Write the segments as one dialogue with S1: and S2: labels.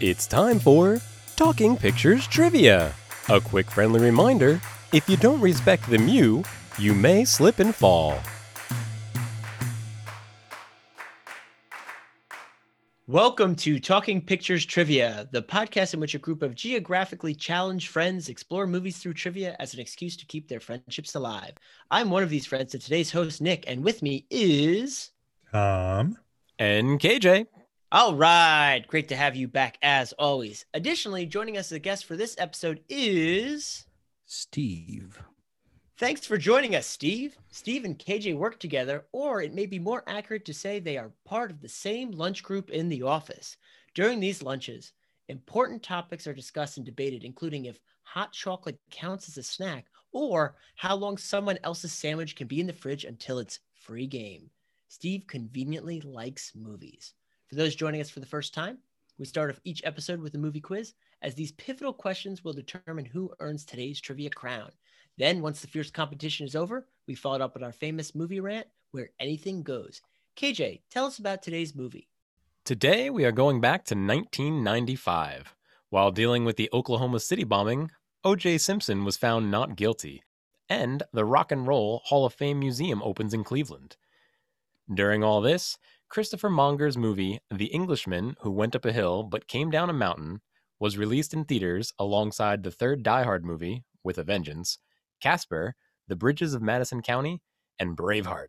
S1: It's time for Talking Pictures Trivia. A quick friendly reminder if you don't respect the Mew, you may slip and fall.
S2: Welcome to Talking Pictures Trivia, the podcast in which a group of geographically challenged friends explore movies through trivia as an excuse to keep their friendships alive. I'm one of these friends, and today's host, Nick, and with me is.
S3: Tom.
S1: And KJ.
S2: All right. Great to have you back as always. Additionally, joining us as a guest for this episode is.
S4: Steve.
S2: Thanks for joining us, Steve. Steve and KJ work together, or it may be more accurate to say they are part of the same lunch group in the office. During these lunches, important topics are discussed and debated, including if hot chocolate counts as a snack or how long someone else's sandwich can be in the fridge until it's free game. Steve conveniently likes movies. For those joining us for the first time, we start off each episode with a movie quiz, as these pivotal questions will determine who earns today's trivia crown. Then, once the fierce competition is over, we followed up with our famous movie rant where anything goes. KJ, tell us about today's movie.
S1: Today, we are going back to 1995. While dealing with the Oklahoma City bombing, O.J. Simpson was found not guilty, and the Rock and Roll Hall of Fame Museum opens in Cleveland. During all this, Christopher Monger's movie, The Englishman Who Went Up a Hill But Came Down a Mountain, was released in theaters alongside the third Die Hard movie, With a Vengeance, Casper, The Bridges of Madison County, and Braveheart.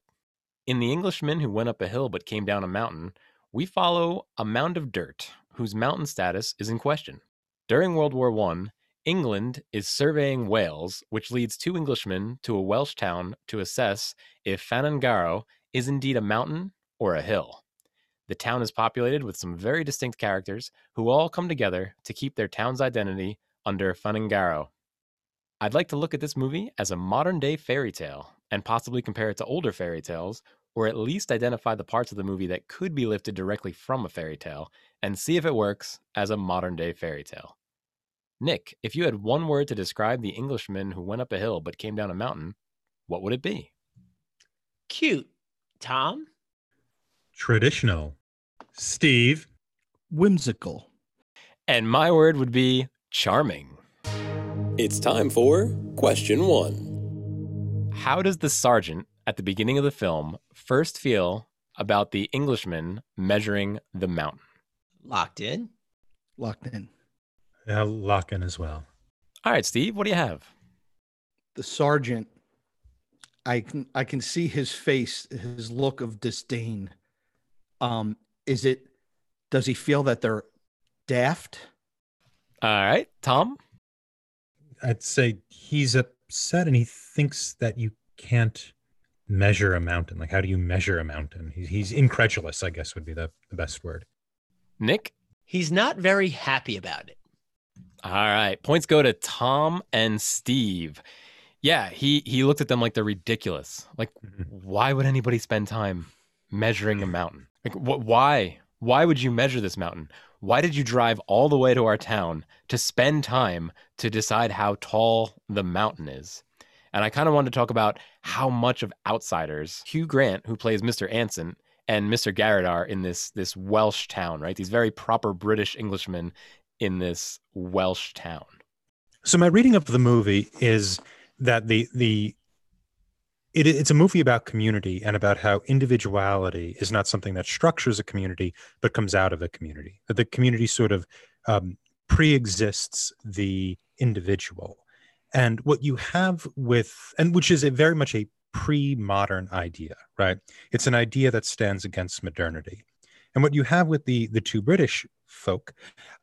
S1: In The Englishman Who Went Up a Hill But Came Down a Mountain, we follow a mound of dirt whose mountain status is in question. During World War I, England is surveying Wales, which leads two Englishmen to a Welsh town to assess if Ffynnon Garw is indeed a mountain or a hill. The town is populated with some very distinct characters who all come together to keep their town's identity under Ffynnon Garw. I'd like to look at this movie as a modern day fairy tale and possibly compare it to older fairy tales, or at least identify the parts of the movie that could be lifted directly from a fairy tale and see if it works as a modern day fairy tale. Nick, if you had one word to describe the Englishman who went up a hill but came down a mountain, what would it be?
S2: Cute. Tom?
S3: Traditional. Steve.
S4: Whimsical.
S1: And my word would be charming. It's time for question one. How does the sergeant at the beginning of the film first feel about the Englishman measuring the mountain?
S2: Locked in.
S4: Locked in.
S3: I'll lock in as well.
S1: All right, Steve, what do you have?
S4: The sergeant. I can I can see his face, his look of disdain. Um, is it does he feel that they're daft?
S1: All right, Tom?
S3: I'd say he's upset and he thinks that you can't measure a mountain. Like, how do you measure a mountain? He's, he's incredulous, I guess would be the, the best word.
S1: Nick?
S2: He's not very happy about it.
S1: All right. Points go to Tom and Steve. Yeah, he he looked at them like they're ridiculous. Like,
S3: Mhm.
S1: why would anybody spend time measuring a mountain? Like, wh- why? Why would you measure this mountain? Why did you drive all the way to our town to spend time to decide how tall the mountain is? And I kind of wanted to talk about how much of outsiders Hugh Grant, who plays Mr. Anson, and Mr. Garrett are in this this Welsh town, right? These very proper British Englishmen in this Welsh town.
S3: So my reading of the movie is that the the it, it's a movie about community and about how individuality is not something that structures a community but comes out of a community. That the community sort of um, pre-exists the individual. And what you have with and which is a very much a pre-modern idea right? It's an idea that stands against modernity. And what you have with the the two british folk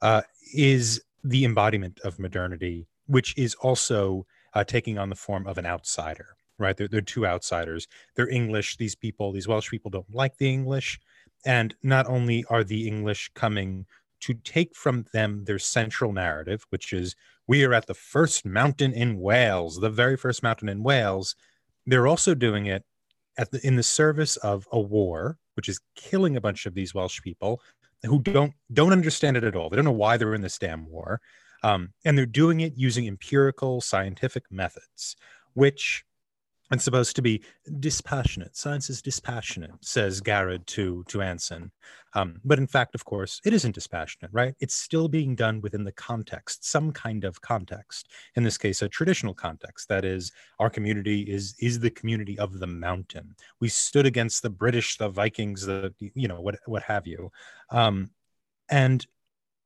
S3: uh, is the embodiment of modernity which is also uh, taking on the form of an outsider right? They're, they're two outsiders. They're english these people these welsh people don't like the english. And not only are the english coming to take from them their central narrative which is we are at the first mountain in wales the very first mountain in wales they're also doing it at the, in the service of a war which is killing a bunch of these welsh people who don't don't understand it at all. They don't know why they're in this damn war. Um, and they're doing it using empirical scientific methods which and supposed to be dispassionate. Science is dispassionate, says Garrod to to Anson. Um, but in fact, of course, it isn't dispassionate, right? It's still being done within the context, some kind of context. In this case, a traditional context. That is, our community is is the community of the mountain. We stood against the British, the Vikings, the you know what what have you, um, and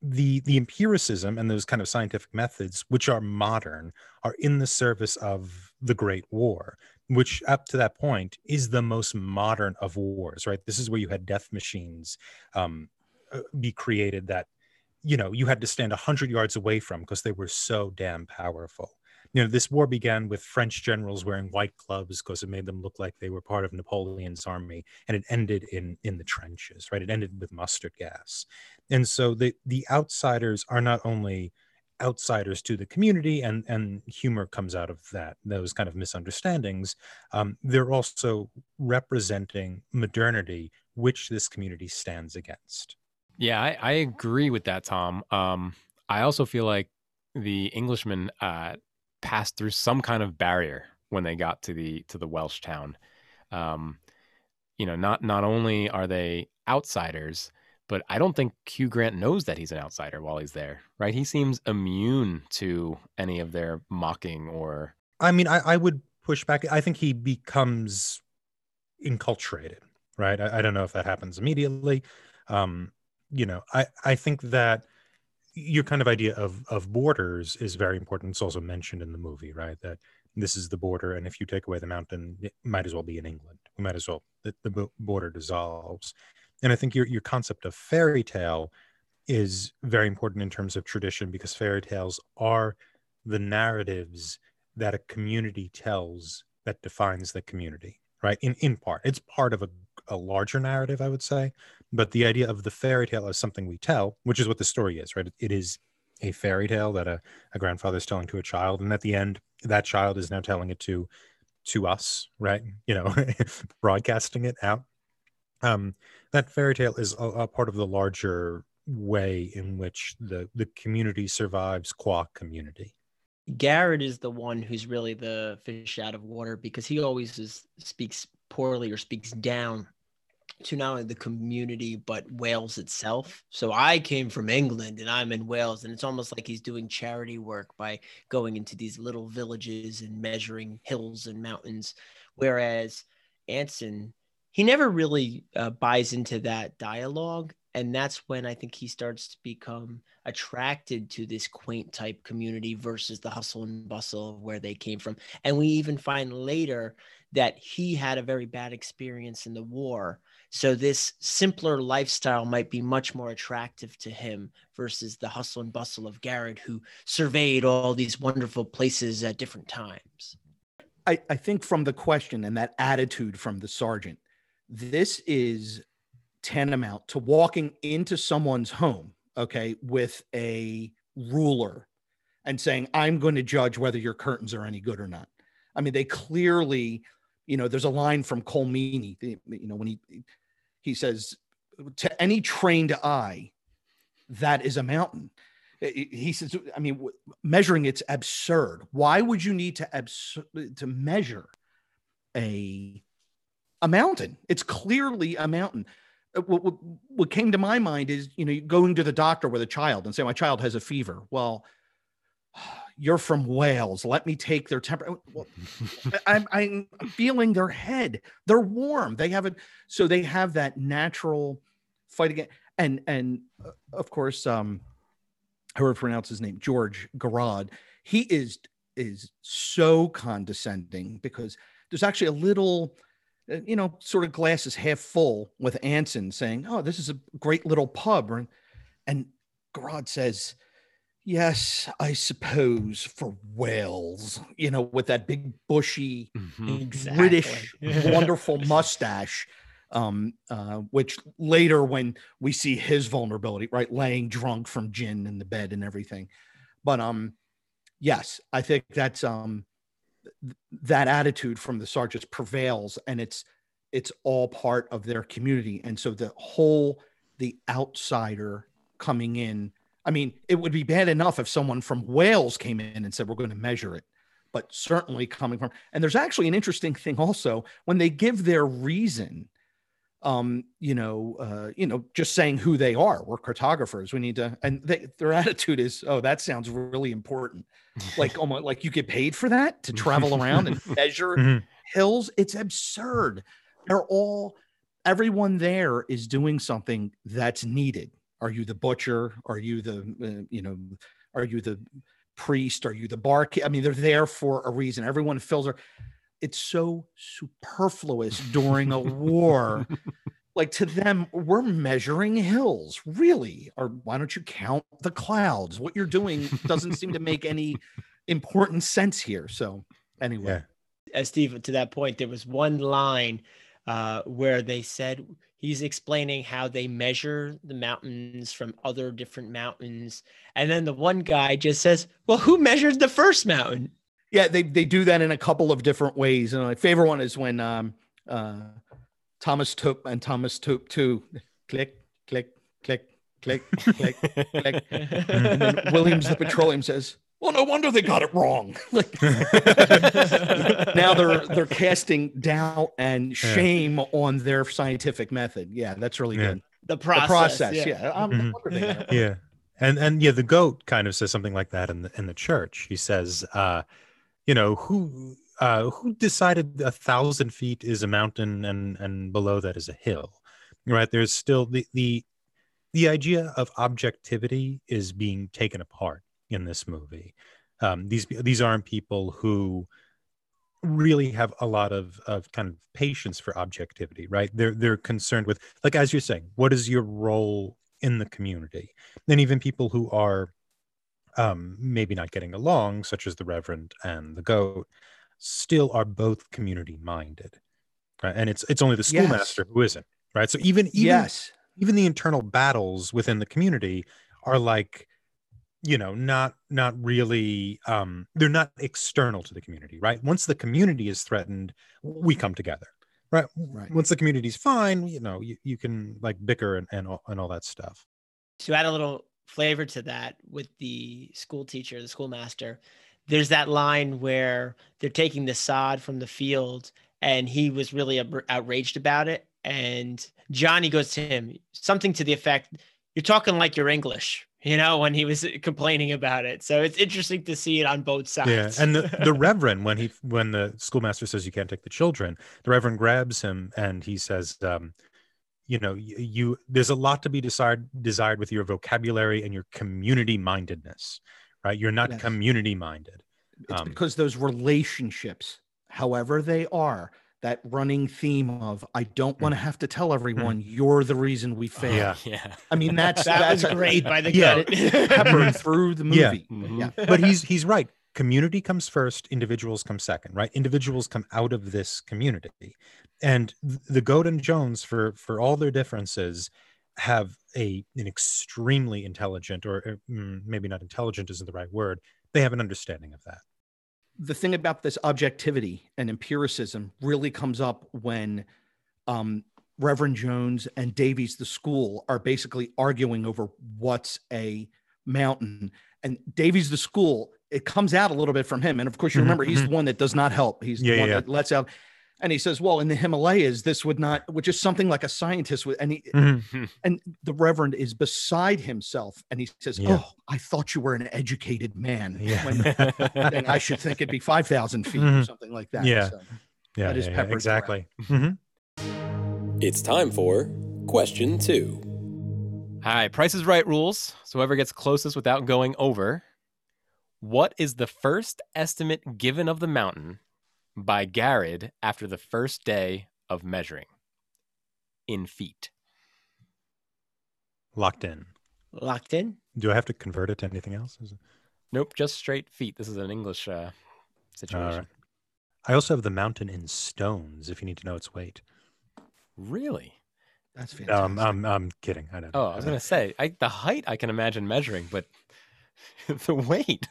S3: the the empiricism and those kind of scientific methods which are modern are in the service of the great war which up to that point is the most modern of wars right? This is where you had death machines um, uh, be created that you know you had to stand 100 yards away from because they were so damn powerful. You know this war began with french generals wearing white gloves because it made them look like they were part of napoleon's army and it ended in in the trenches right? It ended with mustard gas and so the the outsiders are not only outsiders to the community and and humor comes out of that those kind of misunderstandings um, they're also representing modernity which this community stands against.
S1: Yeah i, I agree with that tom. Um, i also feel like the englishmen uh, passed through some kind of barrier when they got to the to the welsh town. Um, you know not not only are they outsiders but I don't think Hugh Grant knows that he's an outsider while he's there, right? He seems immune to any of their mocking or.
S3: I mean, I, I would push back. I think he becomes enculturated, right? I, I don't know if that happens immediately. Um, you know, I, I think that your kind of idea of of borders is very important. It's also mentioned in the movie, right? That this is the border, and if you take away the mountain, it might as well be in England. We might as well the, the border dissolves and i think your, your concept of fairy tale is very important in terms of tradition because fairy tales are the narratives that a community tells that defines the community right? In in part. It's part of a, a larger narrative i would say. But the idea of the fairy tale as something we tell which is what the story is right? It is a fairy tale that a, a grandfather is telling to a child and at the end that child is now telling it to to us right? You know broadcasting it out um, that fairy tale is a, a, part of the larger way in which the the community survives qua community.
S2: garrett is the one who's really the fish out of water because he always is, speaks poorly or speaks down to not only the community but Wales itself. So I came from England and I'm in Wales, and it's almost like he's doing charity work by going into these little villages and measuring hills and mountains, whereas Anson he never really uh, buys into that dialogue and that's when i think he starts to become attracted to this quaint type community versus the hustle and bustle of where they came from. And we even find later that he had a very bad experience in the war so this simpler lifestyle might be much more attractive to him versus the hustle and bustle of garrod who surveyed all these wonderful places at different times.
S4: I, I think from the question and that attitude from the sergeant this is tantamount to walking into someone's home, okay, with a ruler and saying, I'm going to judge whether your curtains are any good or not. I mean, they clearly, you know, there's a line from Colm Meaney, you know, when he he says, to any trained eye, that is a mountain. He says, I mean, measuring it's absurd. Why would you need to abs- to measure a a mountain. It's clearly a mountain. Uh, what, what, what, came to my mind is, you know, going to the doctor with a child and say, my child has a fever. Well, you're from Wales. Let me take their temperature. Well, I'm, I'm feeling their head. They're warm. They have it. So they have that natural fight again. And, and uh, of course, um, however pronounce his name, George Garrod, he is, is so condescending because there's actually a little, uh, you know, sort of glasses half full with Anson saying, "Oh, this is a great little pub," and and Garrod says, "Yes, I suppose for Wales, you know, with that big bushy mm-hmm. British wonderful mustache." Um, uh, which later, when we see his vulnerability, right, laying drunk from gin in the bed and everything, but um, yes, I think that's um that attitude from the sergeants prevails and it's it's all part of their community and so the whole the outsider coming in i mean it would be bad enough if someone from wales came in and said we're going to measure it but certainly coming from. And there's actually an interesting thing also when they give their reason. Um, you know, uh, you know, just saying who they are. We're cartographers. We need to, and they, their attitude is, oh, that sounds really important. Like almost like you get paid for that to travel around and measure
S3: Mhm.
S4: hills. It's absurd. They're all, everyone there is doing something that's needed. Are you the butcher? Are you the, uh, you know, are you the priest? Are you the bar? I mean, they're there for a reason. Everyone fills her. It's so superfluous during a war. Like to them, we're measuring hills, really. Or why don't you count the clouds? What you're doing doesn't seem to make any important sense here. So, anyway,
S3: Yeah.
S2: uh, Steve, to that point, there was one line uh, where they said he's explaining how they measure the mountains from other different mountains, and then the one guy just says, "Well, who measured the first mountain?"
S4: Yeah, they they do that in a couple of different ways. And my favorite one is when um uh Thomas Tope and Thomas Tope two click, click, click, click, click, click. And then Williams the petroleum says, Well, no wonder they got it wrong. like now they're they're casting doubt and shame on their scientific method. Yeah, that's really
S3: Yeah.
S4: good.
S2: The
S4: The
S2: process.
S4: process,
S2: yeah.
S4: yeah. I'm-
S3: Mhm.
S4: wonder they got it wrong.
S3: yeah and and yeah the goat kind of says something like that in the in the church he says uh you know who uh who decided a thousand feet is a mountain and and below that is a hill right? There's still the the the idea of objectivity is being taken apart in this movie. Um these these aren't people who really have a lot of of kind of patience for objectivity right? They're they're concerned with like as you're saying what is your role in the community? And even people who are um, maybe not getting along, such as the Reverend and the Goat, still are both community minded, right? And it's it's only the
S4: Yes.
S3: schoolmaster who isn't, right? So even even
S4: yes.
S3: even the internal battles within the community are like, you know, not not really um, they're not external to the community, right? Once the community is threatened, we come together, right?
S4: Right.
S3: Once the community's fine, you know, you, you can like bicker and and all, and all that stuff.
S2: to add a little flavor to that with the school teacher, the schoolmaster, there's that line where they're taking the sod from the field and he was really outraged about it. And Johnny goes to him, something to the effect, You're talking like you're English, you know, when he was complaining about it. So it's interesting to see it on both sides.
S3: Yeah, and the, the reverend when he when the schoolmaster says you can't take the children, the reverend grabs him and he says, um, you know, you, you there's a lot to be desired desired with your vocabulary and your community mindedness, right? You're not
S4: Yes.
S3: community minded.
S4: It's
S3: Um,
S4: because those relationships, however they are, that running theme of I don't want to have to tell everyone you're the reason we fail.
S3: Yeah.
S1: yeah.
S4: I mean that's
S2: that
S4: that's
S2: was great by the
S3: Yeah.
S2: goat.
S4: peppered through the movie.
S3: Yeah.
S1: Mhm.
S4: Yeah.
S3: but he's he's right community comes first individuals come second right? Individuals come out of this community. And the goat and jones for for all their differences have a an extremely intelligent or uh, mm, maybe not intelligent isn't the right word they have an understanding of that.
S4: The thing about this objectivity and empiricism really comes up when um, Reverend Jones and Davies, the school, are basically arguing over what's a mountain. And Davies, the school, it comes out a little bit from him. And of course, you
S3: Mhm,
S4: remember he's the one that does not help. He's
S3: Yeah,
S4: the one
S3: yeah,
S4: that lets out. And he says, "Well, in the Himalayas, this would not," which is something like a scientist would. And he, and the Reverend is beside himself, and he says,
S3: Yeah.
S4: "Oh, I thought you were an educated man."
S3: yeah
S4: When and I should think it'd be 5,000 feet or
S3: Mhm.
S4: something like that.
S3: Yeah.
S4: So,
S3: yeah,
S4: that is
S3: yeah, yeah,
S4: peppered
S3: exactly Mhm.
S5: It's time for question two.
S1: Hi, Price is Right rules. So whoever gets closest without going over. What is the first estimate given of the mountain by Garrett after the first day of measuring in feet?
S3: locked in
S2: Locked in.
S3: do i have to convert it to anything else Is it-
S1: Nope, just straight feet. This is an English uh, situation.
S3: all right i also have the mountain in stones if you need to know its weight
S1: Really?
S4: that's fantastic.
S3: um i'm, I'm kidding i don't
S1: Oh, I was gonna say I, the height I can imagine measuring, but the weight.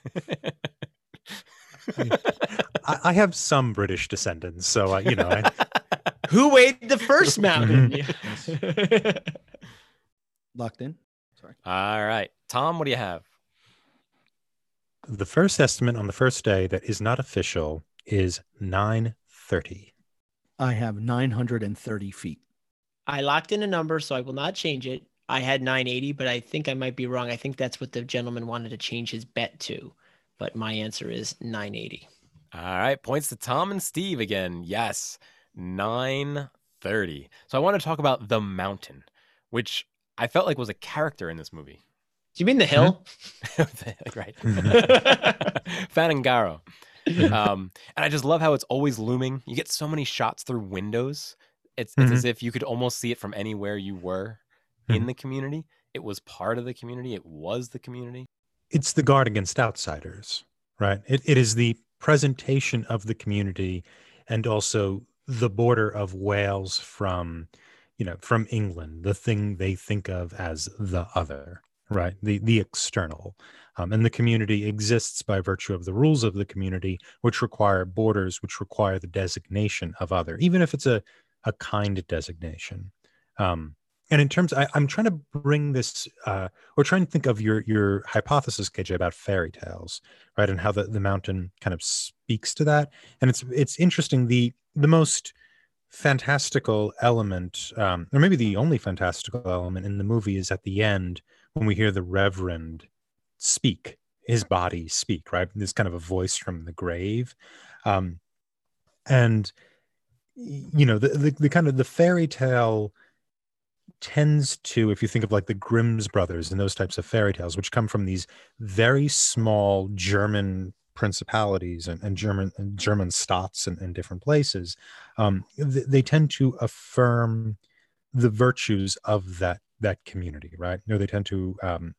S3: I, I have some british descendants so uh, you know I,
S2: Who weighed the first mountain?
S4: Locked in. Sorry.
S1: All right, Tom, what do you have?
S3: The first estimate on the first day that is not official is 930.
S4: I have 930 feet.
S2: I locked in a number, so I will not change it. I had 980, but I think I might be wrong. I think that's what the gentleman wanted to change his bet to. But my answer is 980.
S1: All right, points to Tom and Steve again. Yes, 930. So I want to talk about The Mountain, which I felt like was a character in this movie.
S2: Do you mean the hill?
S1: right. Ffynnon Garw. Um, and I just love how it's always looming. You get so many shots through windows. It's, it's as if you could almost see it from anywhere you were in
S3: Mhm.
S1: the community. It was part of the community. It was the community.
S3: It's the guard against outsiders, right? It, it is the presentation of the community and also the border of Wales from, you know, from England, the thing they think of as the other, right? The the external. Um, and the community exists by virtue of the rules of the community, which require borders, which require the designation of other, even if it's a, a kind designation. Um, and in terms, I, I'm trying to bring this, uh, or trying to think of your your hypothesis, KJ, about fairy tales, right, and how the, the mountain kind of speaks to that. And it's it's interesting. The the most fantastical element, um, or maybe the only fantastical element in the movie, is at the end when we hear the Reverend speak, his body speak, right? This kind of a voice from the grave, um, and you know the, the the kind of the fairy tale tends to, if you think of like the Grimm's brothers and those types of fairy tales, which come from these very small German principalities and, and German and German staats and, different places, um, th- they tend to affirm the virtues of that that community, right? No, they tend to um,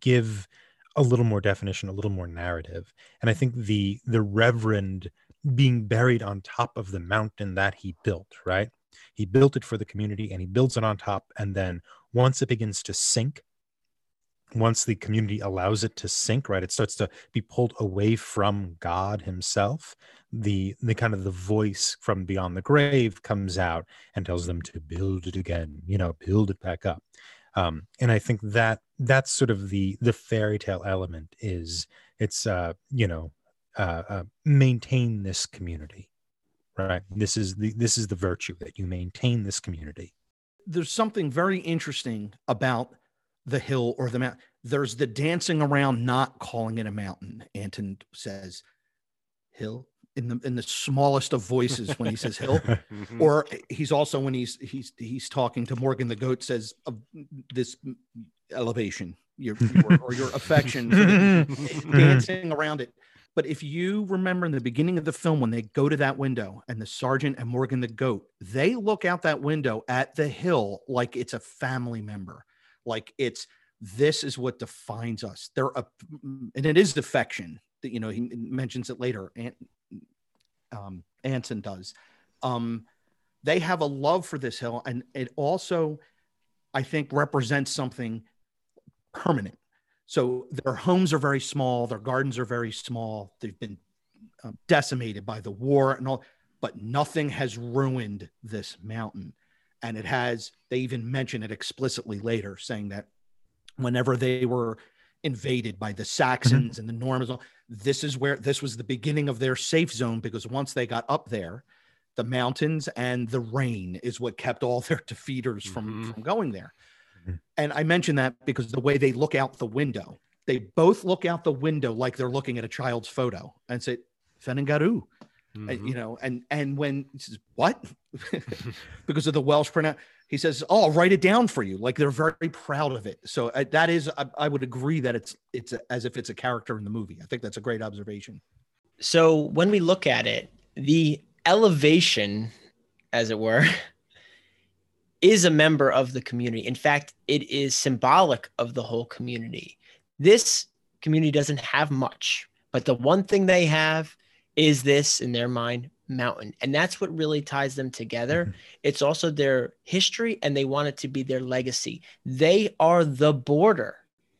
S3: give a little more definition, a little more narrative, and I think the the Reverend being buried on top of the mountain that he built, right? He built it for the community and he builds it on top. And then once it begins to sink, once the community allows it to sink, right, it starts to be pulled away from God himself. The the kind of the voice from beyond the grave comes out and tells them to build it again, you know, build it back up. Um, and I think that that's sort of the the fairy tale element is it's uh, you know, uh, uh, maintain this community right this is the this is the virtue that you maintain this community
S4: There's something very interesting about the hill or the mountain. There's the dancing around, not calling it a mountain. Anson says hill in the in the smallest of voices when he says hill.
S1: Mhm.
S4: or he's also when he's he's he's talking to Morgan the goat says of this elevation your, your or your affection dancing around it but if you remember in the beginning of the film when they go to that window and the sergeant and Morgan the goat they look out that window at the hill like it's a family member. Like it's this is what defines us. They're a and it is affection that you know he mentions it later and um Anson does. Um they have a love for this hill and it also i think represents something permanent so their homes are very small their gardens are very small they've been uh, decimated by the war and all but nothing has ruined this mountain and it has they even mention it explicitly later saying that whenever they were invaded by the saxons and the normans this is where this was the beginning of their safe zone because once they got up there the mountains and the rain is what kept all their defeaters from,
S1: Mhm.
S4: from going there. And i mention that because the way they look out the window they both look out the window like they're looking at a child's photo and say Ffynnon Garw and,
S1: Mhm.
S4: you know and and when he says what? Because of the welsh pronoun he says oh i'll write it down for you. Like they're very proud of it. So uh, that is I, I would agree that it's it's a, as if it's a character in the movie. I think that's a great observation.
S2: So when we look at it, the elevation, as it were, is a member of the community. In fact, it is symbolic of the whole community. This community doesn't have much, but the one thing they have is this, in their mind, mountain. And that's what really ties them together. Mm-hmm. It's also their history, and they want it to be their legacy. They are the border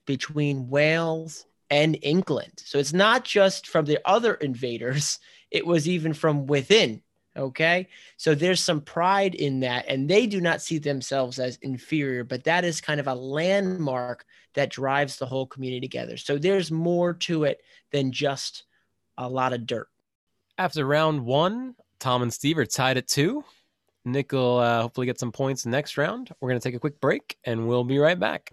S2: between Wales and England. So it's not just from the other invaders, it was even from within. Okay. So there's some pride in that, and they do not see themselves as inferior, but that is kind of a landmark that drives the whole community together. So there's more to it than just a lot of dirt.
S1: After round one, Tom and Steve are tied at two. Nick will uh, hopefully get some points next round. We're going to take a quick break and we'll be right back.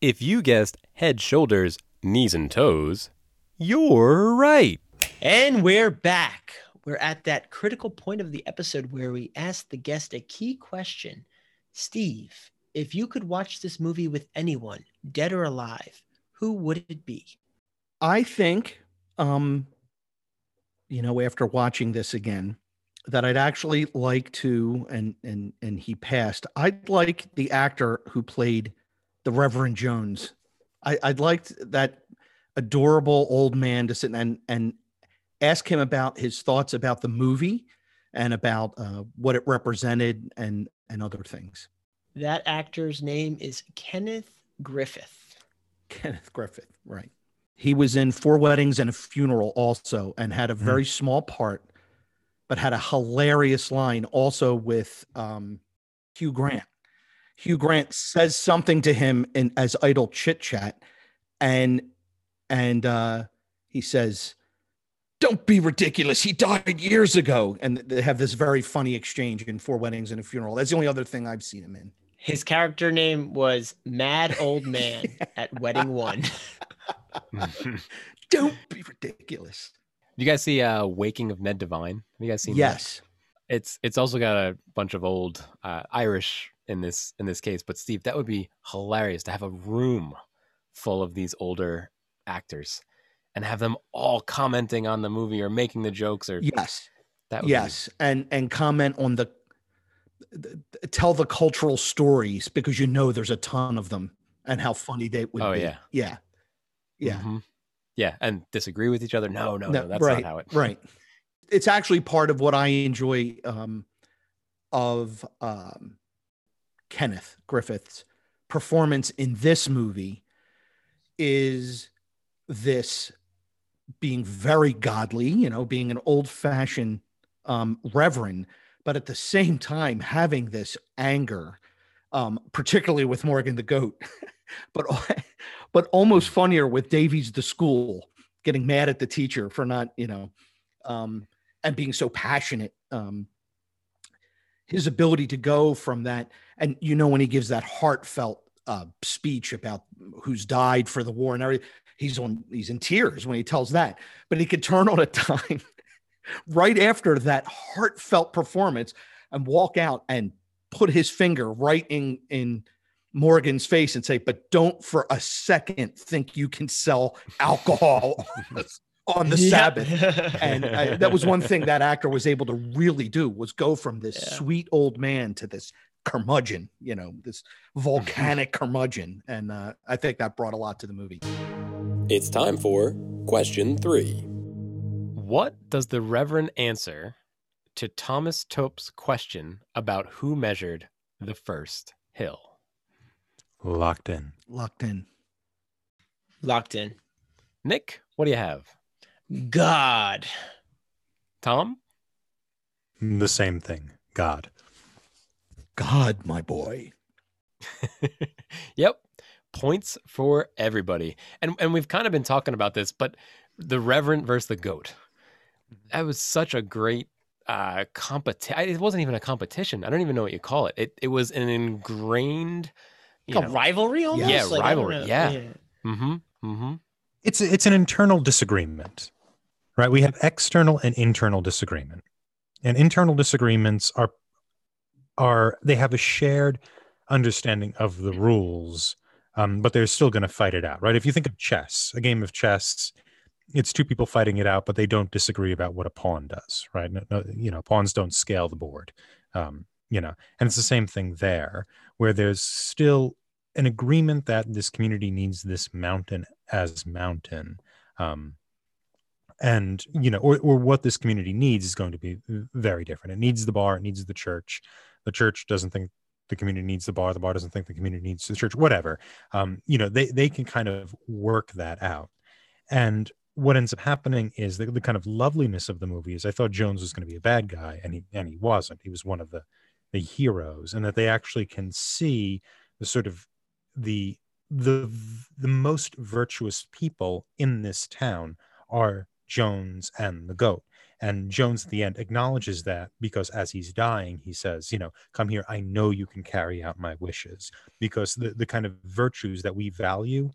S1: If you guessed head, shoulders, knees, and toes, you're right.
S2: And we're back. We're at that critical point of the episode where we ask the guest a key question. Steve, if you could watch this movie with anyone, dead or alive, who would it be?
S4: I think, um, you know, after watching this again, that I'd actually like to, and and and he passed. I'd like the actor who played the Reverend Jones. I, I'd like that adorable old man to sit and and ask him about his thoughts about the movie and about uh, what it represented and and other things.
S2: That actor's name is Kenneth Griffith.
S4: Kenneth Griffith, right? He was in Four Weddings and a Funeral also, and had a very mm. small part, but had a hilarious line also with um, Hugh Grant. Hugh Grant says something to him in as idle chit chat, and and uh, he says, "Don't be ridiculous. He died years ago." And they have this very funny exchange in Four Weddings and a Funeral. That's the only other thing I've seen him in.
S2: His character name was Mad Old Man at Wedding One.
S4: Don't be ridiculous.
S1: You guys see uh, Waking of Ned Devine? Have you guys seen?
S4: Yes.
S1: That? It's it's also got a bunch of old uh, Irish in this in this case. But Steve, that would be hilarious to have a room full of these older actors and have them all commenting on the movie or making the jokes or
S4: yes. That yes be... and and comment on the, tell the cultural stories because you know there's a ton of them and how funny they would
S1: oh,
S4: be.
S1: yeah.
S4: Yeah. Yeah.
S1: Mm-hmm. yeah and disagree with each other? No no no, no that's
S4: right,
S1: not how it
S4: right. It's actually part of what i enjoy um of um kenneth griffith's performance in this movie is this being very godly, you know, being an old fashioned um, reverend, but at the same time having this anger, um, particularly with Morgan the goat, but but almost funnier with Davies the school getting mad at the teacher for not, you know, um, and being so passionate. Um, his ability to go from that, and you know, when he gives that heartfelt uh, speech about who's died for the war and everything, he's on he's in tears when he tells that but he could turn on a dime right after that heartfelt performance and walk out and put his finger right in in Morgan's face and say, "But don't for a second think you can sell alcohol on the yeah. Sabbath." And I, that was one thing that actor was able to really do was go from this yeah. sweet old man to this curmudgeon, you know, this volcanic curmudgeon, and uh, I think that brought a lot to the movie.
S5: It's time for question three.
S1: What does the Reverend answer to Thomas Tope's question about who measured the first hill?
S3: Locked in.
S4: Locked in.
S2: Locked in.
S1: Nick, what do you have?
S2: God.
S1: Tom?
S3: The same thing. God.
S4: God, my boy.
S1: yep points for everybody. And and we've kind of been talking about this, but the Reverend versus the goat. Mm-hmm. That was such a great uh competition. It wasn't even a competition. I don't even know what you call it. It it was an ingrained, you
S2: Like a rivalry almost.
S1: Yeah,
S2: Like,
S1: rivalry,
S2: know.
S1: yeah. mm-hmm, mm-hmm.
S3: it's it's an internal disagreement right we have external and internal disagreement and internal disagreements are are they have a shared understanding of the rules um, but they're still going to fight it out right? If you think of chess a game of chess it's two people fighting it out but they don't disagree about what a pawn does right? No, no, you know pawns don't scale the board um, you know and it's the same thing there where there's still an agreement that this community needs this mountain as mountain um, and you know or, or what this community needs is going to be very different. It needs the bar it needs the church. The church doesn't think the community needs the bar the bar doesn't think the community needs the church whatever. Um, you know they, they can kind of work that out. And what ends up happening is the, the kind of loveliness of the movie is i thought jones was going to be a bad guy and he and he wasn't. He was one of the the heroes and that they actually can see the sort of the the the most virtuous people in this town are Jones and the goat. And Jones at the end acknowledges that because as he's dying, he says, you know, come here, I know you can carry out my wishes. Because the, the kind of virtues that we value,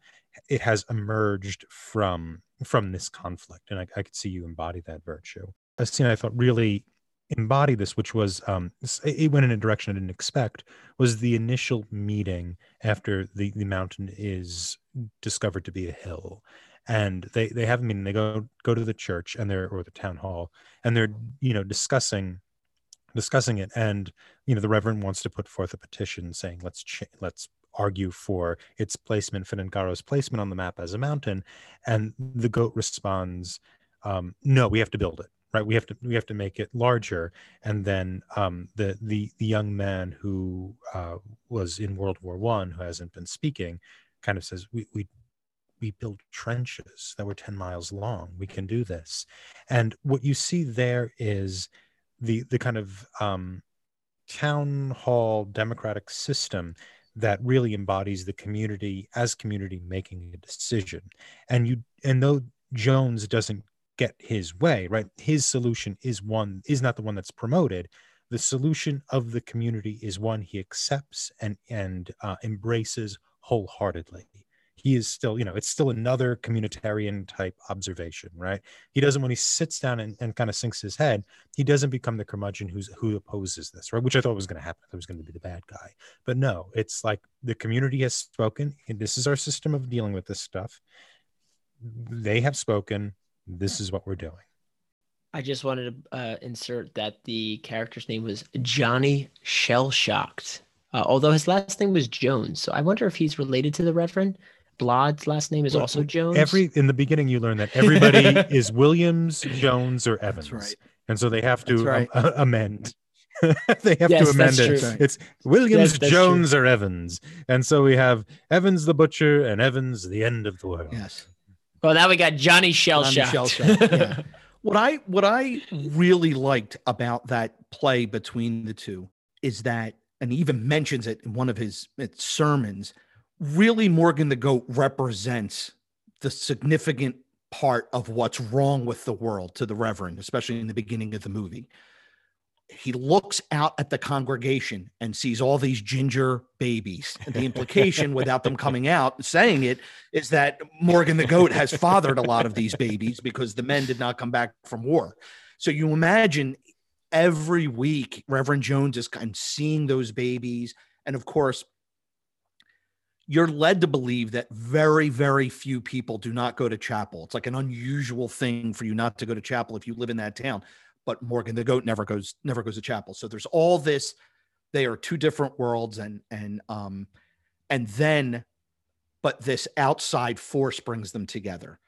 S3: it has emerged from from this conflict. And I, I could see you embody that virtue. A scene I thought really embody this, which was um, it went in a direction I didn't expect, was the initial meeting after the, the mountain is discovered to be a hill. And they, they have a meeting, they go go to the church and they're or the town hall and they're, you know, discussing discussing it. And, you know, the Reverend wants to put forth a petition saying, let's ch- let's argue for its placement, Ffynnon Garw's placement on the map as a mountain. And the goat responds, um, no, we have to build it right we have to we have to make it larger and then um, the the the young man who uh, was in world war one who hasn't been speaking kind of says we we we build trenches that were 10 miles long we can do this. And what you see there is the the kind of um, town hall democratic system that really embodies the community as community making a decision. And you and though jones doesn't get his way right his solution is one is not the one that's promoted. The solution of the community is one he accepts and and uh, embraces wholeheartedly he is still you know it's still another communitarian type observation right he doesn't when he sits down and, and kind of sinks his head he doesn't become the curmudgeon who's who opposes this right which i thought was going to happen i was going to be the bad guy but no it's like the community has spoken this is our system of dealing with this stuff they have spoken this is what we're doing.
S2: I just wanted to uh, insert that the character's name was Johnny Shell Shocked, uh, although his last name was Jones. So I wonder if he's related to the Reverend. Blood's last name is
S3: Well,
S2: also Jones.
S3: Every in the beginning, you learn that everybody is Williams, Jones, or Evans,
S4: right.
S3: and so they have to
S4: right.
S3: um, amend. they have
S2: Yes,
S3: to amend it.
S2: true.
S3: It's Williams,
S2: Yes, that's
S3: Jones, or Evans, and so we have Evans the butcher and Evans the end of the world.
S4: Yes.
S2: well, now we got Johnny Shell
S4: Johnny yeah. What I what I really liked about that play between the two is that, and he even mentions it in one of his his sermons. Really, Morgan the Goat represents the significant part of what's wrong with the world to the Reverend, especially in the beginning of the movie. He looks out at the congregation and sees all these ginger babies. And the implication, without them coming out saying it, is that Morgan the goat has fathered a lot of these babies because the men did not come back from war. So you imagine every week Reverend Jones is kind of seeing those babies. And of course, you're led to believe that very, very few people do not go to chapel. It's like an unusual thing for you not to go to chapel if you live in that town. But Morgan the goat never goes, never goes to chapel. So there's all this. They are two different worlds, and and um, and then, but this outside force brings them together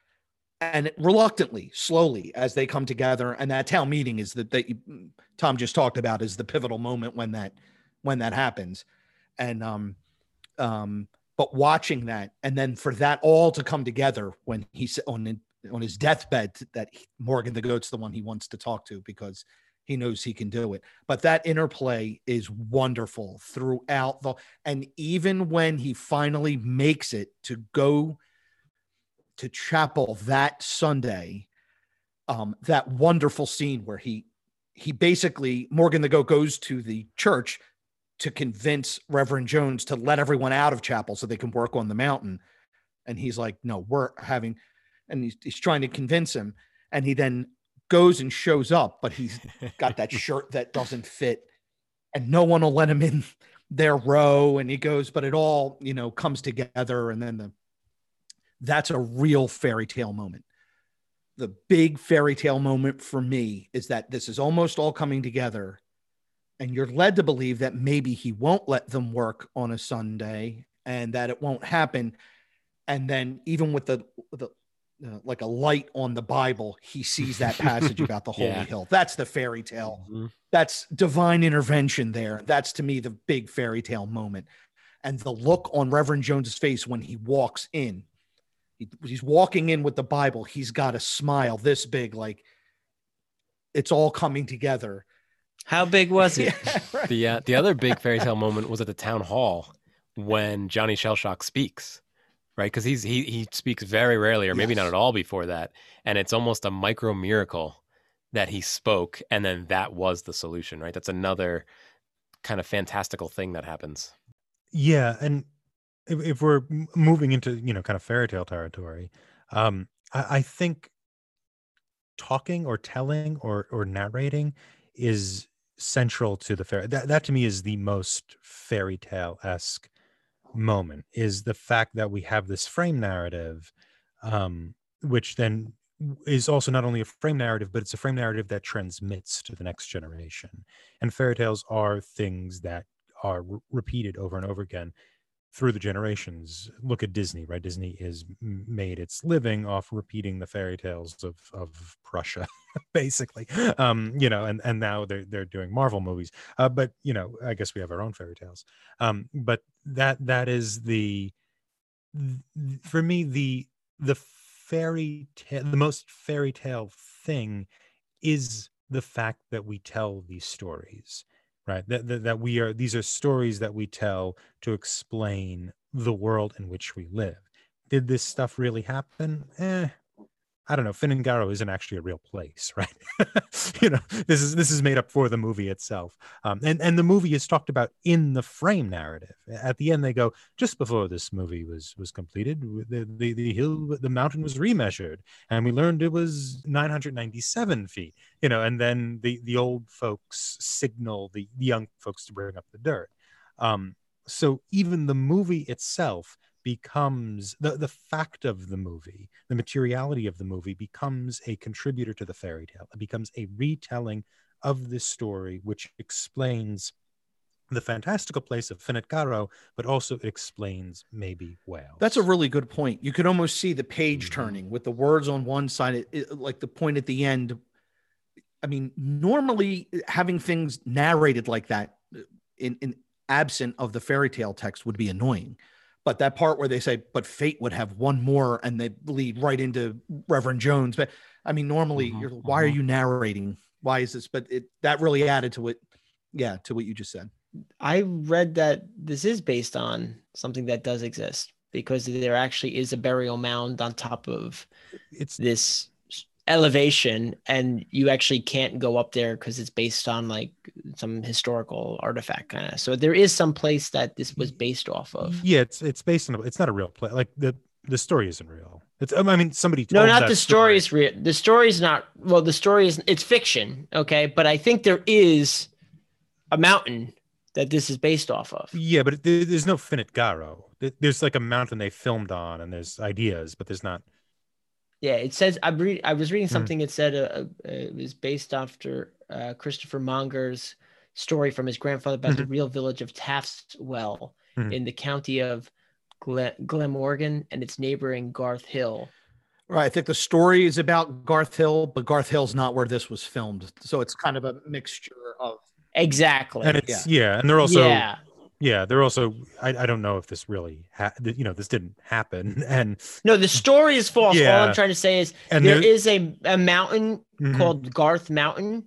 S4: and reluctantly, slowly, as they come together, and that town meeting is that they Tom just talked about is the pivotal moment when that when that happens, and um, um, but watching that, and then for that all to come together when he's on on his deathbed, that Morgan the Goat's the one he wants to talk to because he knows he can do it. But that interplay is wonderful throughout the, and even when he finally makes it to go to chapel that Sunday, um, that wonderful scene where he he basically Morgan the Goat goes to the church to convince Reverend Jones to let everyone out of chapel so they can work on the mountain. And he's like, no, we're having, and he's, he's trying to convince him. And he then goes and shows up, but he's got that shirt that doesn't fit and no one will let him in their row. And he goes, but it all, you know, comes together. And then the, that's a real fairy tale moment. The big fairy tale moment for me is that this is almost all coming together and you're led to believe that maybe he won't let them work on a Sunday and that it won't happen. And then even with the, the uh, like a light on the Bible, he sees that passage about the holy
S1: Yeah.
S4: hill. That's the fairy tale.
S1: Mhm.
S4: That's divine intervention there. That's to me the big fairy tale moment. And the look on Reverend Jones's face when he walks in, he, he's walking in with the Bible. He's got a smile this big, like it's all coming together.
S2: How big was it?
S4: Yeah, right.
S1: The uh, the other big fairy tale moment was at the town hall when Johnny Shellshock speaks, right? Because he's he he speaks very rarely, or maybe not at all before that, and it's almost a micro miracle that he spoke, and then that was the solution, right? That's another kind of fantastical thing that happens.
S3: Yeah, and if, if we're moving into you know kind of fairy tale territory, um, I, I think talking or telling or or narrating is central to the fairy. That that to me is the most fairy tale esque moment. Is the fact that we have this frame narrative, um, which then is also not only a frame narrative, but it's a frame narrative that transmits to the next generation. And fairy tales are things that are re- repeated over and over again through the generations. Look at Disney, right? Disney is m- made its living off repeating the fairy tales of of Prussia, basically. Um, you know, and and now they're they're doing Marvel movies. Uh, but you know, I guess we have our own fairy tales. Um, but that that is the th- th- for me the the fairy tale the most fairy tale thing is the fact that we tell these stories right that, that that we are these are stories that we tell to explain the world in which we live. Did this stuff really happen? Eh I don't know. Ffynnon Garw isn't actually a real place, right? you know, this is this is made up for the movie itself, um, and and the movie is talked about in the frame narrative. At the end, they go just before this movie was was completed, the the, the hill, the mountain was remeasured, and we learned it was 997 feet. You know, and then the the old folks signal the, the young folks to bring up the dirt. Um, so even the movie itself becomes the, the fact of the movie, the materiality of the movie becomes a contributor to the fairy tale. It becomes a retelling of this story, which explains the fantastical place of Ffynnon Garw, but also explains maybe Wales.
S4: That's a really good point. You could almost see the page
S3: Mhm.
S4: turning with the words on one side, it, it- like the point at the end. I mean, normally having things narrated like that uh, in, in absent of the fairy tale text would be annoying. But that part where they say, but fate would have one more and they lead right into Reverend Jones. But I mean, normally,
S1: Mhm,
S4: you're, why are
S1: mhm.
S4: you narrating? Why is this? But it that really added to it. Yeah, to what you just said.
S2: I read that this is based on something that does exist because there actually is a burial mound on top of
S3: it's
S2: this elevation and you actually can't go up there because it's based on like some historical artifact kind of so there is some place that this was based off of
S3: yeah, it's it's based on a, it's not a real play. Like the the story isn't real. It's I mean somebody
S2: no not the story is real the story is not well the story is it's fiction okay but i think there is a mountain that this is based off of
S3: Yeah, but there, there's no Ffynnon Garw. There- There's like a mountain they filmed on, and there's ideas, but there's not.
S2: Yeah, it says I read. I was reading
S3: Hmm.
S2: something. It said uh, uh, it was based after uh, Christopher Monger's story from his grandfather about the real village of Taff's Well
S3: Mhm.
S2: in the county of Glamorgan and its neighboring Garth Hill.
S4: Right. I think the story is about Garth Hill, but Garth Hill's not where this was filmed. So it's kind of a mixture of
S2: Exactly.
S3: And it's yeah, and they're also yeah,
S2: yeah.
S3: they're also. I, I don't know if this really, ha- you know, this didn't happen, and
S2: No, the story is false. All I'm trying to say is
S3: and
S2: there is a, a mountain
S3: Mhm.
S2: called Garth Mountain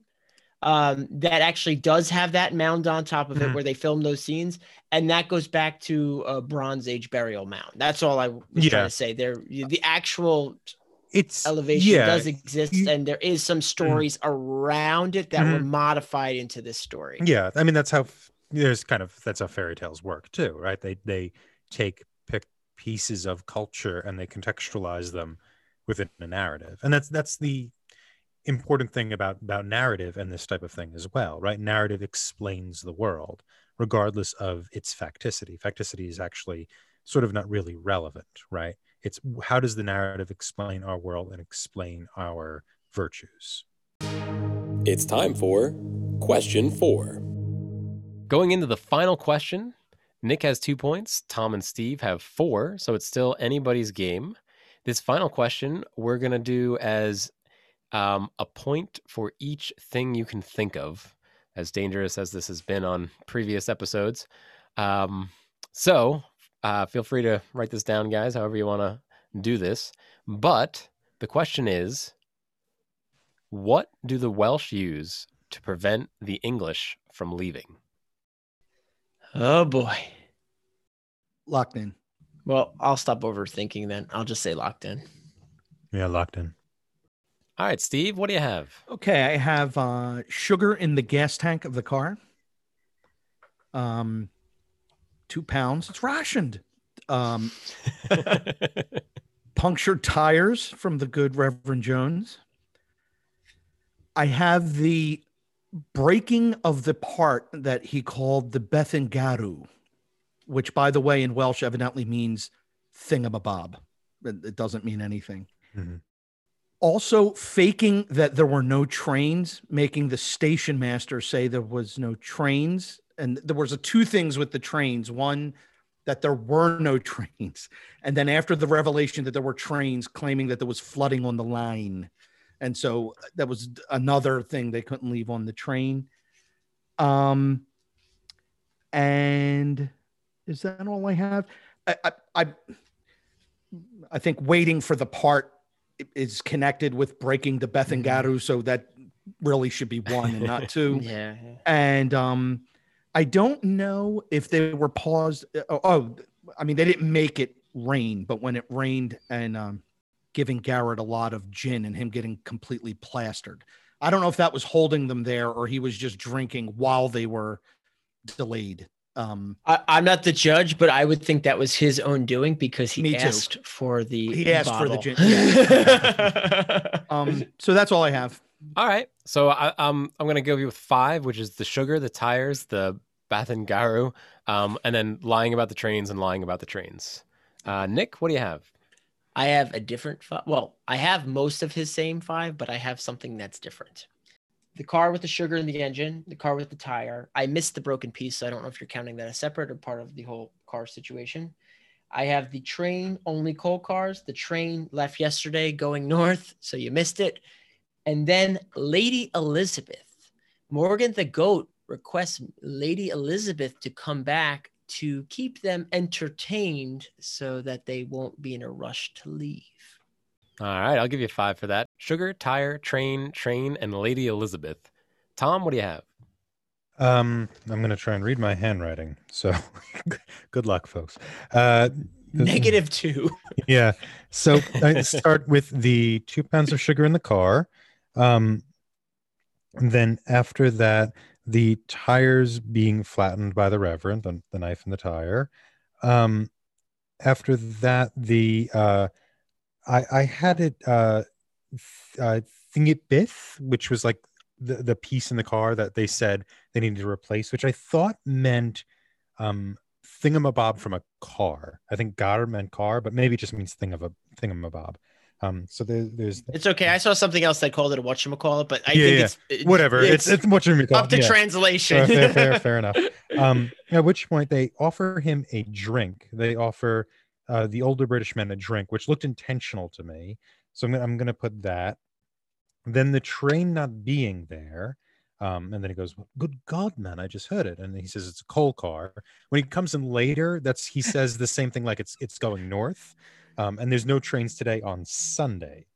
S2: um, that actually does have that mound on top of it
S3: Mhm.
S2: where they filmed those scenes. And that goes back to a Bronze Age burial mound. That's all I was
S3: Yeah.
S2: trying to say. There, the actual
S3: it's
S2: elevation
S3: yeah,
S2: does exist
S3: you-
S2: and there is some stories around it that were
S3: Mhm.
S2: modified into this story.
S3: Yeah, I mean that's how there's kind of that's how fairy tales work too, right? They they take pick pieces of culture and they contextualize them within a narrative, and that's that's the important thing about about narrative and this type of thing as well, right? Narrative explains the world regardless of its facticity. Facticity is actually sort of not really relevant, right? It's how does the narrative explain our world and explain our virtues?
S5: It's time for question four.
S1: Going into the final question, Nick has two points. Tom and Steve have four, so it's still anybody's game. This final question we're gonna do as um, a point for each thing you can think of, as dangerous as this has been on previous episodes. Um, so uh, feel free to write this down, guys, however you want to do this. But the question is what do the Welsh use to prevent the English from leaving?
S2: Oh boy.
S4: Locked in.
S2: Well, I'll stop overthinking then. I'll just say locked in.
S3: Yeah, locked in.
S1: All right, Steve, what do you have?
S4: Okay, I have uh, sugar in the gas tank of the car. Um, two pounds. It's rationed. Um, punctured tires from the good Reverend Jones. I have the breaking of the part that he called the Bethingaru, which, by the way, in Welsh evidently means thingamabob. It it doesn't mean anything.
S3: Mhm.
S4: Also, faking that there were no trains, making the station master say there was no trains. And there was a, two things with the trains. One, that there were no trains. And then after the revelation that there were trains, claiming that there was flooding on the line. And so that was another thing they couldn't leave on the train. Um, and is that all I have? I, I, I, I think waiting for the part is connected with breaking the Bethingaru, so that really should be one and not two.
S2: Yeah.
S4: And um, I don't know if they were paused. Oh, oh, I mean, they didn't make it rain, but when it rained and um, giving Garrett a lot of gin and him getting completely plastered, I don't know if that was holding them there or he was just drinking while they were delayed. Um,
S2: I, I'm not the judge, but I would think that was his own doing because he
S4: Me too.
S2: asked for the
S4: He asked for the gin- um, so that's all I have.
S1: All right. So I, um, I'm going to go with five, which is the sugar, the tires, the Bathengaru, um, and then lying about the trains and lying about the trains. Uh, Nick, what do you have?
S2: I have a different five. Well, I have most of his same five, but I have something that's different. The car with the sugar in the engine, the car with the tire. I missed the broken piece, so I don't know if you're counting that as separate or part of the whole car situation. I have the train only coal cars. The train left yesterday going north, so you missed it. And then Lady Elizabeth. Morgan the goat requests Lady Elizabeth to come back to keep them entertained so that they won't be in a rush to leave.
S1: All right. I'll give you five for that. Sugar, tire, train, train, and Lady Elizabeth. Tom, what do you have?
S3: Um, I'm going to try and read my handwriting. So good luck, folks. Uh,
S2: Negative two.
S3: yeah. So I start with the two pounds of sugar in the car. Um, and then after that, the tires being flattened by the Reverend, the, the knife and the tire. Um, after that, the uh, I, I had it uh, uh, Thingitbith, which was like the, the piece in the car that they said they needed to replace, which I thought meant um, thingamabob from a car. I think gar meant car, but maybe it just means thing of a thingamabob. Um, so there, there's
S2: It's okay. I saw something else that called it a whatchamacallit, but I
S3: Yeah,
S2: think
S3: yeah.
S2: it's it-
S3: whatever. It's it's, what you
S2: up to
S3: yeah.
S2: translation.
S3: fair, fair, fair, enough. Um, at which point they offer him a drink. They offer uh, the older British men a drink, which looked intentional to me. So I'm, gonna- I'm going to put that. Then the train not being there. Um, and then he goes, "Good God, man! I just heard it." And he says it's a coal car. When he comes in later, that's he says the same thing, like it's it's going north. Um, and there's no trains today on Sunday.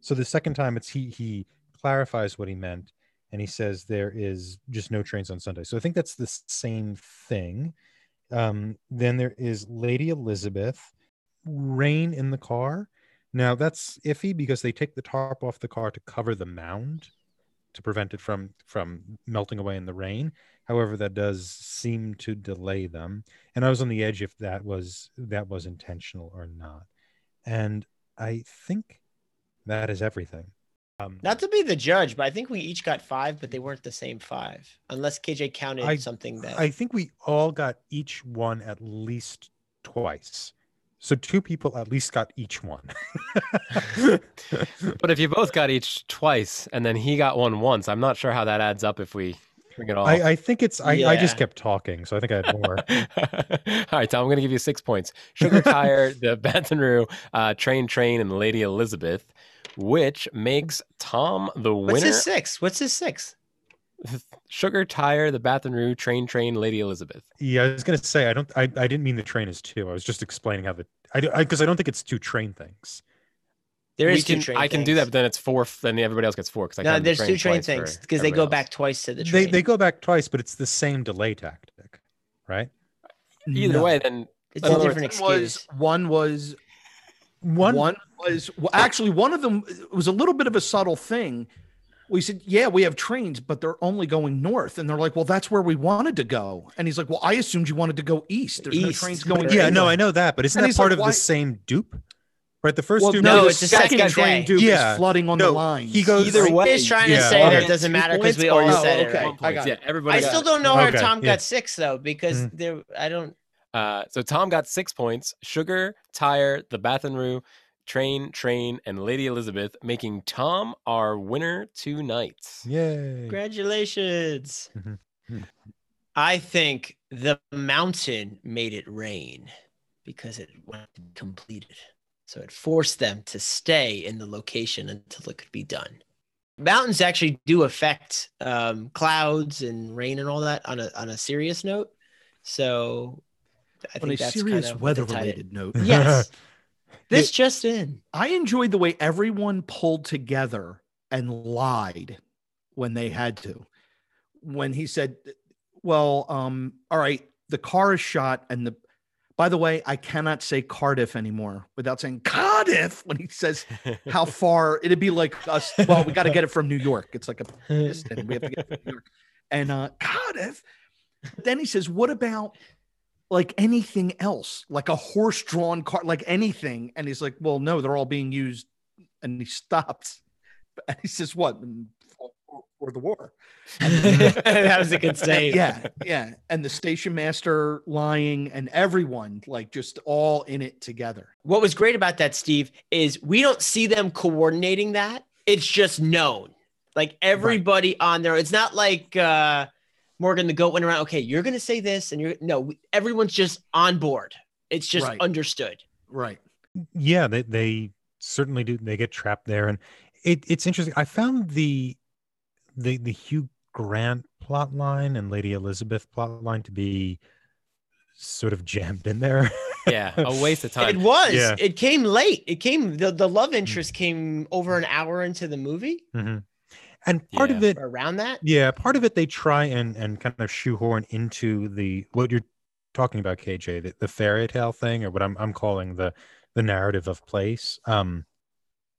S3: So the second time, it's he he clarifies what he meant and he says there is just no trains on Sunday. So I think that's the same thing. Um, then there is Lady Elizabeth, rain in the car. Now that's iffy because they take the tarp off the car to cover the mound to prevent it from from melting away in the rain. However, that does seem to delay them. And I was on the edge if that was that was intentional or not. And I think that is everything. Um,
S2: Not to be the judge, but I think we each got five, but they weren't the same five, unless KJ counted
S3: I-
S2: something that.
S3: I think we all got each one at least twice. So two people at least got each one.
S1: But if you both got each twice and then he got one once, I'm not sure how that adds up if we bring it all.
S3: I, I think it's I, I just kept talking, so I think I had more.
S1: all right, Tom, I'm going to give you six points. Sugar Tire, the Baton Rouge, uh, Train Train, and Lady Elizabeth, which makes Tom the winner.
S2: What's his six? What's his six?
S1: Sugar Tire, the Baton Rouge, Train Train, Lady Elizabeth.
S3: Yeah, I was gonna say I don't I, I didn't mean the train is two. I was just explaining how the I because I, 'cause I don't think it's two train things.
S2: There
S1: We
S2: two
S1: can,
S2: train
S1: I can do that, but then it's four. Then everybody else gets four because I
S2: No,
S1: counted the
S2: there's two train things because they go
S1: else.
S2: back twice to the train.
S3: They they go back twice, but it's the same delay tactic, right?
S1: Either
S4: No.
S1: way, then
S2: it's a different
S4: One
S2: excuse.
S4: was one was
S3: One,
S4: one was well, actually one of them was a little bit of a subtle thing. We said, "Yeah, we have trains, but they're only going north." And they're like, "Well, that's where we wanted to go." And he's like, "Well, I assumed you wanted to go east. There's no trains going."
S3: yeah, no. I know that, but isn't
S4: And
S3: that part
S4: like,
S3: of
S4: "Why-"
S3: the same dupe? Right, the first
S4: Well,
S3: dupe.
S2: no,
S4: the
S2: it's the
S4: second,
S2: second
S4: train
S2: day.
S4: dupe
S3: Yeah.
S4: is flooding on
S3: No,
S4: the line.
S3: he goes-
S1: Either way,
S2: He's trying to
S3: yeah,
S2: say that it doesn't matter because we all
S1: you
S2: said
S4: get
S2: it right.
S4: I
S1: point.
S4: got
S1: Yeah,
S4: it.
S1: everybody.
S2: I
S1: got
S2: still
S1: it.
S2: don't know how
S3: Okay,
S2: Tom
S3: yeah.
S2: got six though because
S3: Mhm.
S2: there I don't.
S1: Uh, so Tom got six points. Sugar, Tire, the Baton Rouge, Train, Train, and Lady Elizabeth, making Tom our winner tonight.
S3: Yay.
S2: Congratulations.
S3: Mhm. Mhm.
S2: I think the mountain made it rain because it wasn't completed. So it forced them to stay in the location until it could be done. Mountains actually do affect um, clouds and rain and all that on a on a serious note. So I
S4: on a
S2: think that's
S4: serious
S2: kind of what they tied it.
S4: weather-related note.
S2: Yes. this just in.
S4: I enjoyed the way everyone pulled together and lied when they had to. When he said, "Well, um, all right, the car is shot," and the by the way, I cannot say Cardiff anymore without saying Cardiff when he says how far it'd be like us. Well, we got to get it from New York. It's like a piston. We have to get it from New York. And uh, Cardiff. Then he says, "What about like anything else, like a horse-drawn car, like anything?" And he's like, "Well, no, they're all being used." And he stops, and he says, "What for, for the war?"
S2: that was a good save.
S4: yeah, yeah. And the station master lying, and everyone like just all in it together.
S2: What was great about that, Steve, is we don't see them coordinating that. It's just known. Like everybody on there. It's not like uh Morgan the goat went around, okay, you're gonna say this, and you're no, everyone's just on board. It's just
S4: Right.
S2: understood.
S4: Right.
S3: yeah they, they certainly do they get trapped there and it, it's interesting i found the the the hugh grant plot line and lady elizabeth plot line to be sort of jammed in there
S1: yeah, a waste of time.
S2: It was.
S3: Yeah.
S2: It came late. It came the, the love interest came over an hour into the movie
S3: Mhm. and part of it
S2: around that.
S3: yeah part of it they try and and kind of shoehorn into the what you're talking about kj the, the fairy tale thing or what i'm, I'm calling the the narrative of place um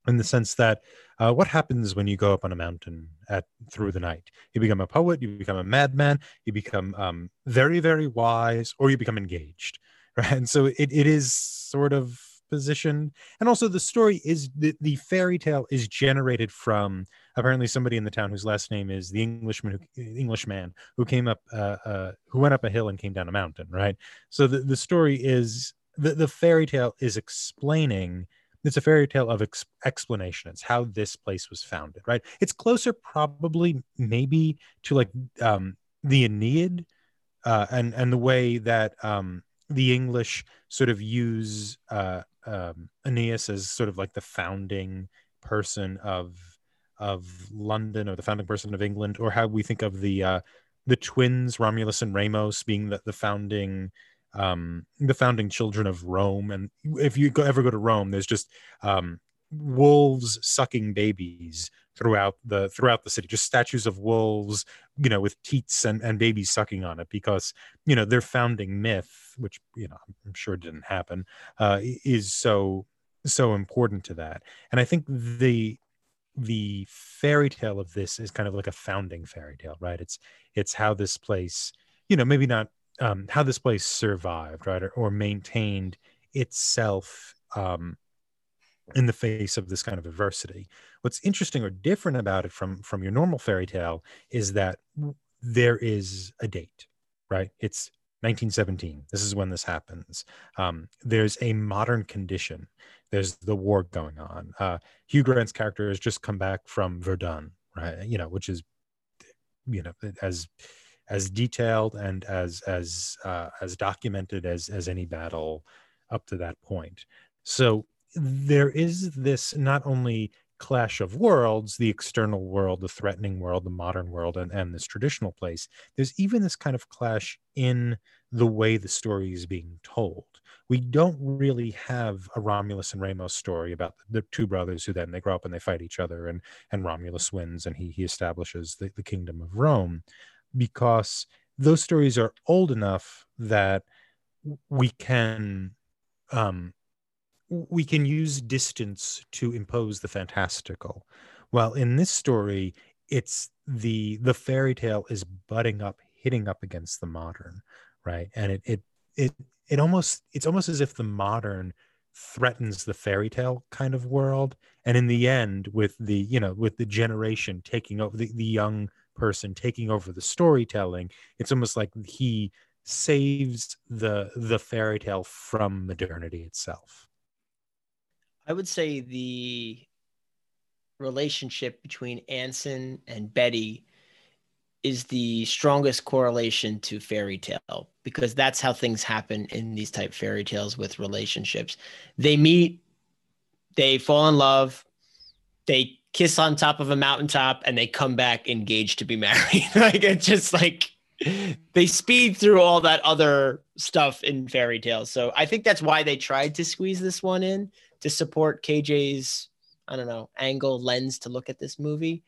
S3: in the sense that uh, what happens when you go up on a mountain at through the night? You become a poet you become a madman you become um, very very wise or you become engaged right? And so it, it is sort of positioned. And also the story is the, the fairy tale is generated from apparently somebody in the town whose last name is the englishman who englishman who came up uh, uh, who went up a hill and came down a mountain right? So the, the story is the, the fairy tale is explaining it's a fairy tale of ex- explanation. It's how this place was founded right? It's closer probably maybe to like um the aeneid uh and and the way that um the english sort of use uh um aeneas as sort of like the founding person of of london or the founding person of england or how we think of the uh the twins romulus and remus being the, the founding um the founding children of rome and if you go, ever go to rome there's just um wolves sucking babies throughout the throughout the city just statues of wolves you know with teats and, and babies sucking on it because you know their founding myth which you know i'm sure didn't happen uh is so so important to that. And I think the the fairy tale of this is kind of like a founding fairy tale, right? It's it's how this place, you know, maybe not um, how this place survived, right, or, or maintained itself um, in the face of this kind of adversity. What's interesting or different about it from from your normal fairy tale is that there is a date, right? It's 1917. This is when this happens. Um, there's a modern condition. There's the war going on. Uh, Hugh Grant's character has just come back from Verdun, right? You know, which is, you know, as as detailed and as as uh, as documented as as any battle up to that point. So there is this not only clash of worlds the external world the threatening world the modern world and, and this traditional place there's even this kind of clash in the way the story is being told we don't really have a romulus and remus story about the two brothers who then they grow up and they fight each other and and romulus wins and he he establishes the, the kingdom of rome because those stories are old enough that we can um we can use distance to impose the fantastical. Well in this story it's the the fairy tale is butting up hitting up against the modern right? And it it it, it almost it's almost as if the modern threatens the fairy tale kind of world. And in the end with the you know with the generation taking over the, the young person taking over the storytelling it's almost like he saves the the fairy tale from modernity itself
S2: I would say the relationship between Anson and Betty is the strongest correlation to fairy tale because that's how things happen in these type fairy tales with relationships. They meet, they fall in love, they kiss on top of a mountaintop, and they come back engaged to be married. like it's just like they speed through all that other stuff in fairy tales. So I think that's why they tried to squeeze this one in to support KJ's, I don't know, angle lens to look at this movie.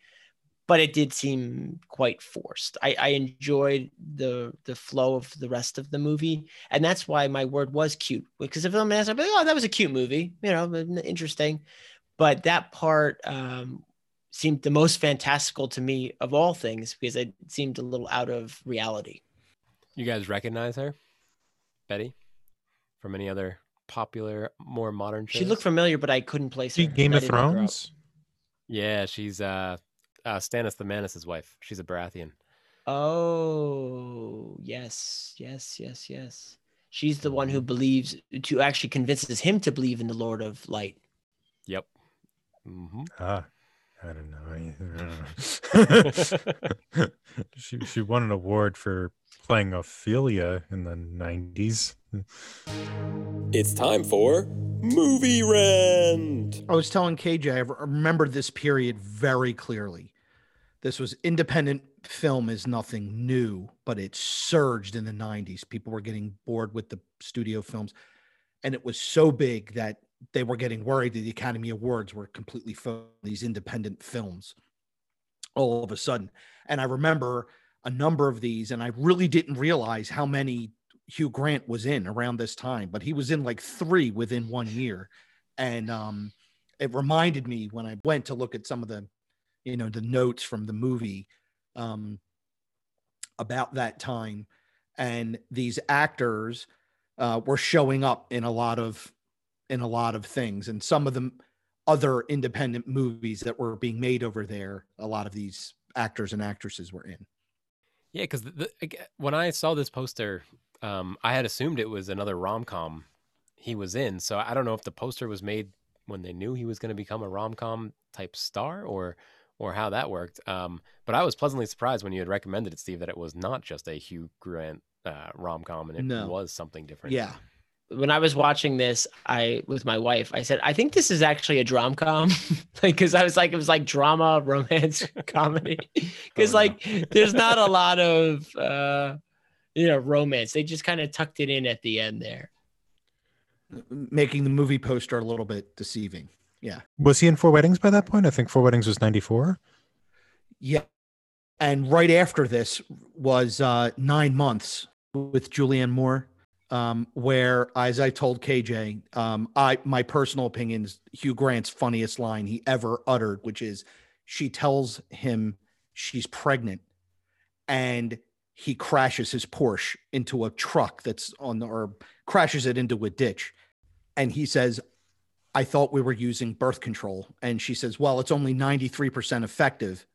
S2: But it did seem quite forced. I, I enjoyed the the flow of the rest of the movie, and that's why my word was cute. Because if I'm asked, I'd be like, "Oh, that was a cute movie," you know, interesting. But that part um, seemed the most fantastical to me of all things because it seemed a little out of reality.
S1: You guys recognize her, Betty, from any other popular, more modern shows?
S2: She looked familiar, but I couldn't place her.
S3: Game of Thrones.
S1: Yeah, she's uh, uh Stannis the Manus' wife. She's a Baratheon.
S2: Oh yes, yes, yes, yes. She's the one who believes to actually convinces him to believe in the Lord of Light.
S1: Yep. Mm-hmm.
S3: Ah, I don't know. she she won an award for playing Ophelia in the nineties.
S5: It's time for Movie Rent.
S4: I was telling KJ, I remember this period very clearly. This was independent film is nothing new, but it surged in the 90s. People were getting bored with the studio films. And it was so big that they were getting worried that the Academy Awards were completely these independent films all of a sudden. And I remember a number of these, and I really didn't realize how many Hugh Grant was in around this time, but he was in like three within one year. And um, it reminded me when I went to look at some of the, you know, the notes from the movie um, about that time. And these actors uh, were showing up in a lot of in a lot of things, and some of them other independent movies that were being made over there. A lot of these actors and actresses were in.
S1: Yeah, because when I saw this poster um, I had assumed it was another rom com he was in. So I don't know if the poster was made when they knew he was going to become a rom com type star or or how that worked. Um, but I was pleasantly surprised when you had recommended it, Steve, that it was not just a Hugh Grant uh, rom com and it no. was something different.
S2: Yeah. When I was watching this, I with my wife, I said, I think this is actually a drom com. like, cause I was like, it was like drama, romance, comedy. Cause oh, like, no. there's not a lot of, uh, you know romance. They just kind of tucked it in at the end there,
S4: making the movie poster a little bit deceiving. Yeah.
S3: Was he in Four Weddings by that point? I think Four Weddings was ninety four.
S4: Yeah, and right after this was uh, Nine Months with Julianne Moore. Um, where, as I told KJ, um, I my personal opinion is Hugh Grant's funniest line he ever uttered, which is, "She tells him she's pregnant, and he crashes his Porsche into a truck that's on the, or crashes it into a ditch, and he says." I thought we were using birth control. And she says, Well, it's only 93% effective.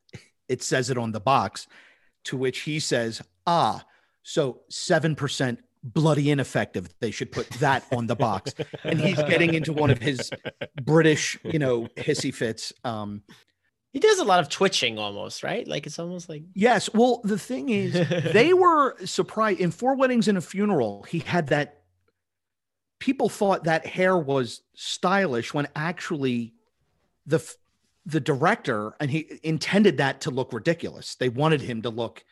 S4: It says it on the box. To which he says, Ah, so 7% bloody ineffective. They should put that on the box. And he's getting into one of his British, you know, hissy fits. Um,
S2: He does a lot of twitching almost, right? Like it's almost like
S4: yes. Well, the thing is, they were surprised in Four Weddings and a Funeral. He had that. People thought that hair was stylish when actually the the director and he intended that to look ridiculous. They wanted him to look,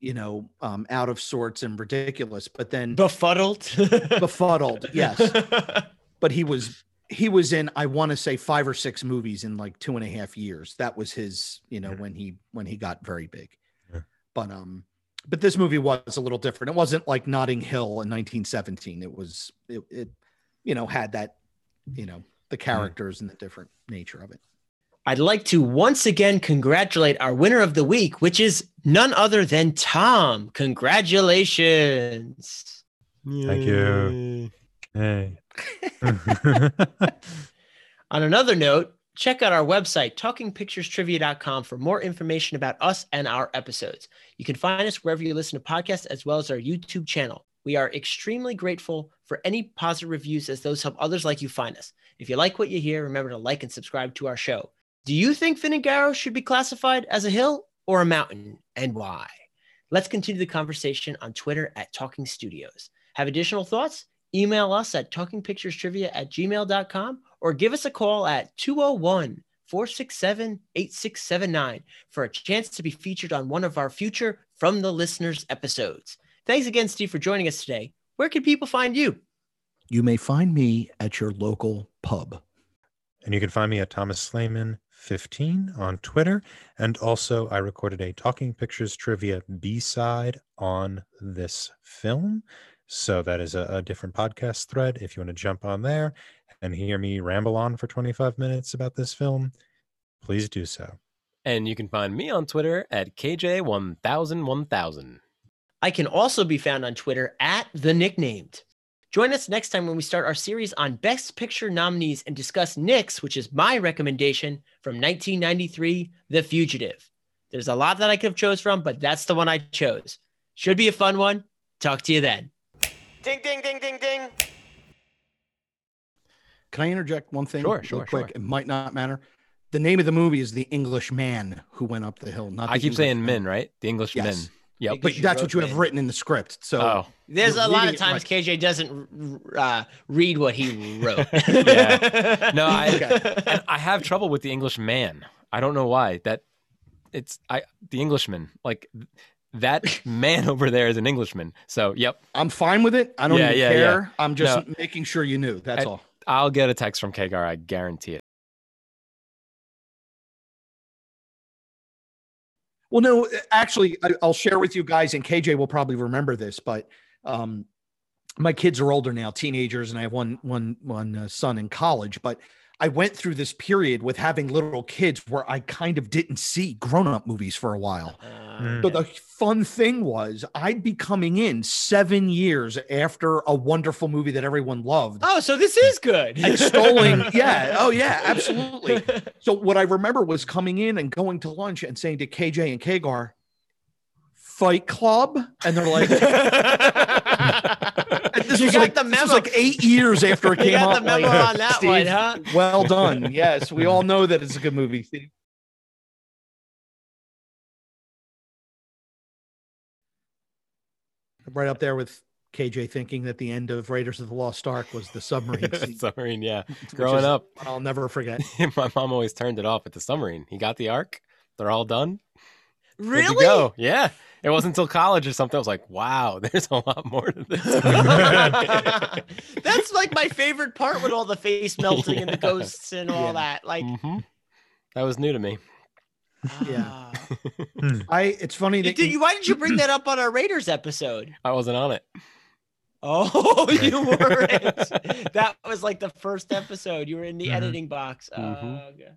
S4: you know, um, out of sorts and ridiculous. But then
S2: befuddled.
S4: befuddled, yes. But he was he was in I want to say five or six movies in like two and a half years. That was his, you know,
S3: Yeah.
S4: when he when he got very big.
S3: Yeah.
S4: But um, but this movie was a little different. It wasn't like Notting Hill in 1917. It was it, it you know had that you know the characters and the different nature of it.
S2: I'd like to once again congratulate our winner of the week, which is none other than Tom. Congratulations.
S3: Thank you. Hey.
S2: On another note, check out our website, talkingpicturestrivia.com, for more information about us and our episodes. You can find us wherever you listen to podcasts, as well as our YouTube channel. We are extremely grateful for any positive reviews, as those help others like you find us. If you like what you hear, remember to like and subscribe to our show. Do you think Ffynnon Garw should be classified as a hill or a mountain, and why? Let's continue the conversation on Twitter at Talking Studios. Have additional thoughts? Email us at talkingpicturestrivia at gmail.com or give us a call at 201 467 8679 for a chance to be featured on one of our future From the Listeners episodes. Thanks again, Steve, for joining us today. Where can people find you?
S4: You may find me at your local pub.
S3: And you can find me at Thomas Slayman 15 on Twitter. And also, I recorded a Talking Pictures trivia B side on this film. So that is a, a different podcast thread. If you want to jump on there and hear me ramble on for 25 minutes about this film, please do so.
S1: And you can find me on Twitter at KJ10001000.
S2: I can also be found on Twitter at The Nicknamed. Join us next time when we start our series on Best Picture nominees and discuss Nick's, which is my recommendation from 1993, The Fugitive. There's a lot that I could have chose from, but that's the one I chose. Should be a fun one. Talk to you then. Ding, ding, ding, ding, ding.
S4: Can I interject one thing?
S1: Sure,
S4: real
S1: sure,
S4: quick.
S1: sure.
S4: It might not matter. The name of the movie is The English Man Who Went Up the Hill. Not
S1: I keep
S4: English
S1: saying
S4: Man.
S1: men, right? The English
S4: Yes.
S1: men. Yep.
S4: But that's what you have
S2: men.
S4: written in the script. So
S1: Oh,
S2: There's a lot of times
S4: right.
S2: KJ doesn't uh, read what he wrote.
S1: Yeah. No, I-
S4: Okay.
S1: I have trouble with the English man. I don't know why. That it's I the Englishman. Like that man over there is an Englishman. So, yep,
S4: I'm fine with it. I don't
S1: Yeah,
S4: even
S1: yeah,
S4: care. I'm just
S1: No.
S4: making sure you knew. That's
S1: I-
S4: all.
S1: I'll get a text from Kagar. I guarantee it.
S4: Well, no, actually, I, I'll share with you guys, and KJ will probably remember this, but um, my kids are older now, teenagers, and I have one one one uh, son in college. But I went through this period with having little kids where I kind of didn't see grown up movies for a while.
S2: Uh,
S4: So the fun thing was, I'd be coming in seven years after a wonderful movie that everyone loved.
S2: oh, so this is good.
S4: extolling yeah oh yeah absolutely so what i remember was coming in and going to lunch and saying to kj and kagar fight club and they're like this
S2: You
S4: was
S2: got
S4: like
S2: the
S4: this was like eight years after it came out
S2: the memo
S4: like,
S2: on that
S4: Steve,
S2: one, huh?
S4: well done yes we all know that it's a good movie Steve. right up there with kj thinking that the end of raiders of the lost ark was the submarine scene,
S1: submarine, yeah. Growing
S4: is
S1: up,
S4: i'll never forget
S1: my mom always turned it off at the submarine. He got the ark. They're all done. Good to
S2: Really?
S1: go. Yeah. It wasn't until college or something. I was like, wow, there's a lot more to this.
S2: That's like my favorite part with all the face melting and the ghosts and all
S4: Yeah.
S2: that. Like,
S1: hmm That was new to me.
S4: Yeah.
S2: ah.
S4: I it's funny
S2: You
S4: that
S2: did, you, why did you bring that up on our Raiders episode?
S1: I wasn't on it.
S2: Oh, you weren't. that was like the first episode. You were in the
S3: Mhm.
S2: editing box.
S1: Mhm.
S2: Oh, okay.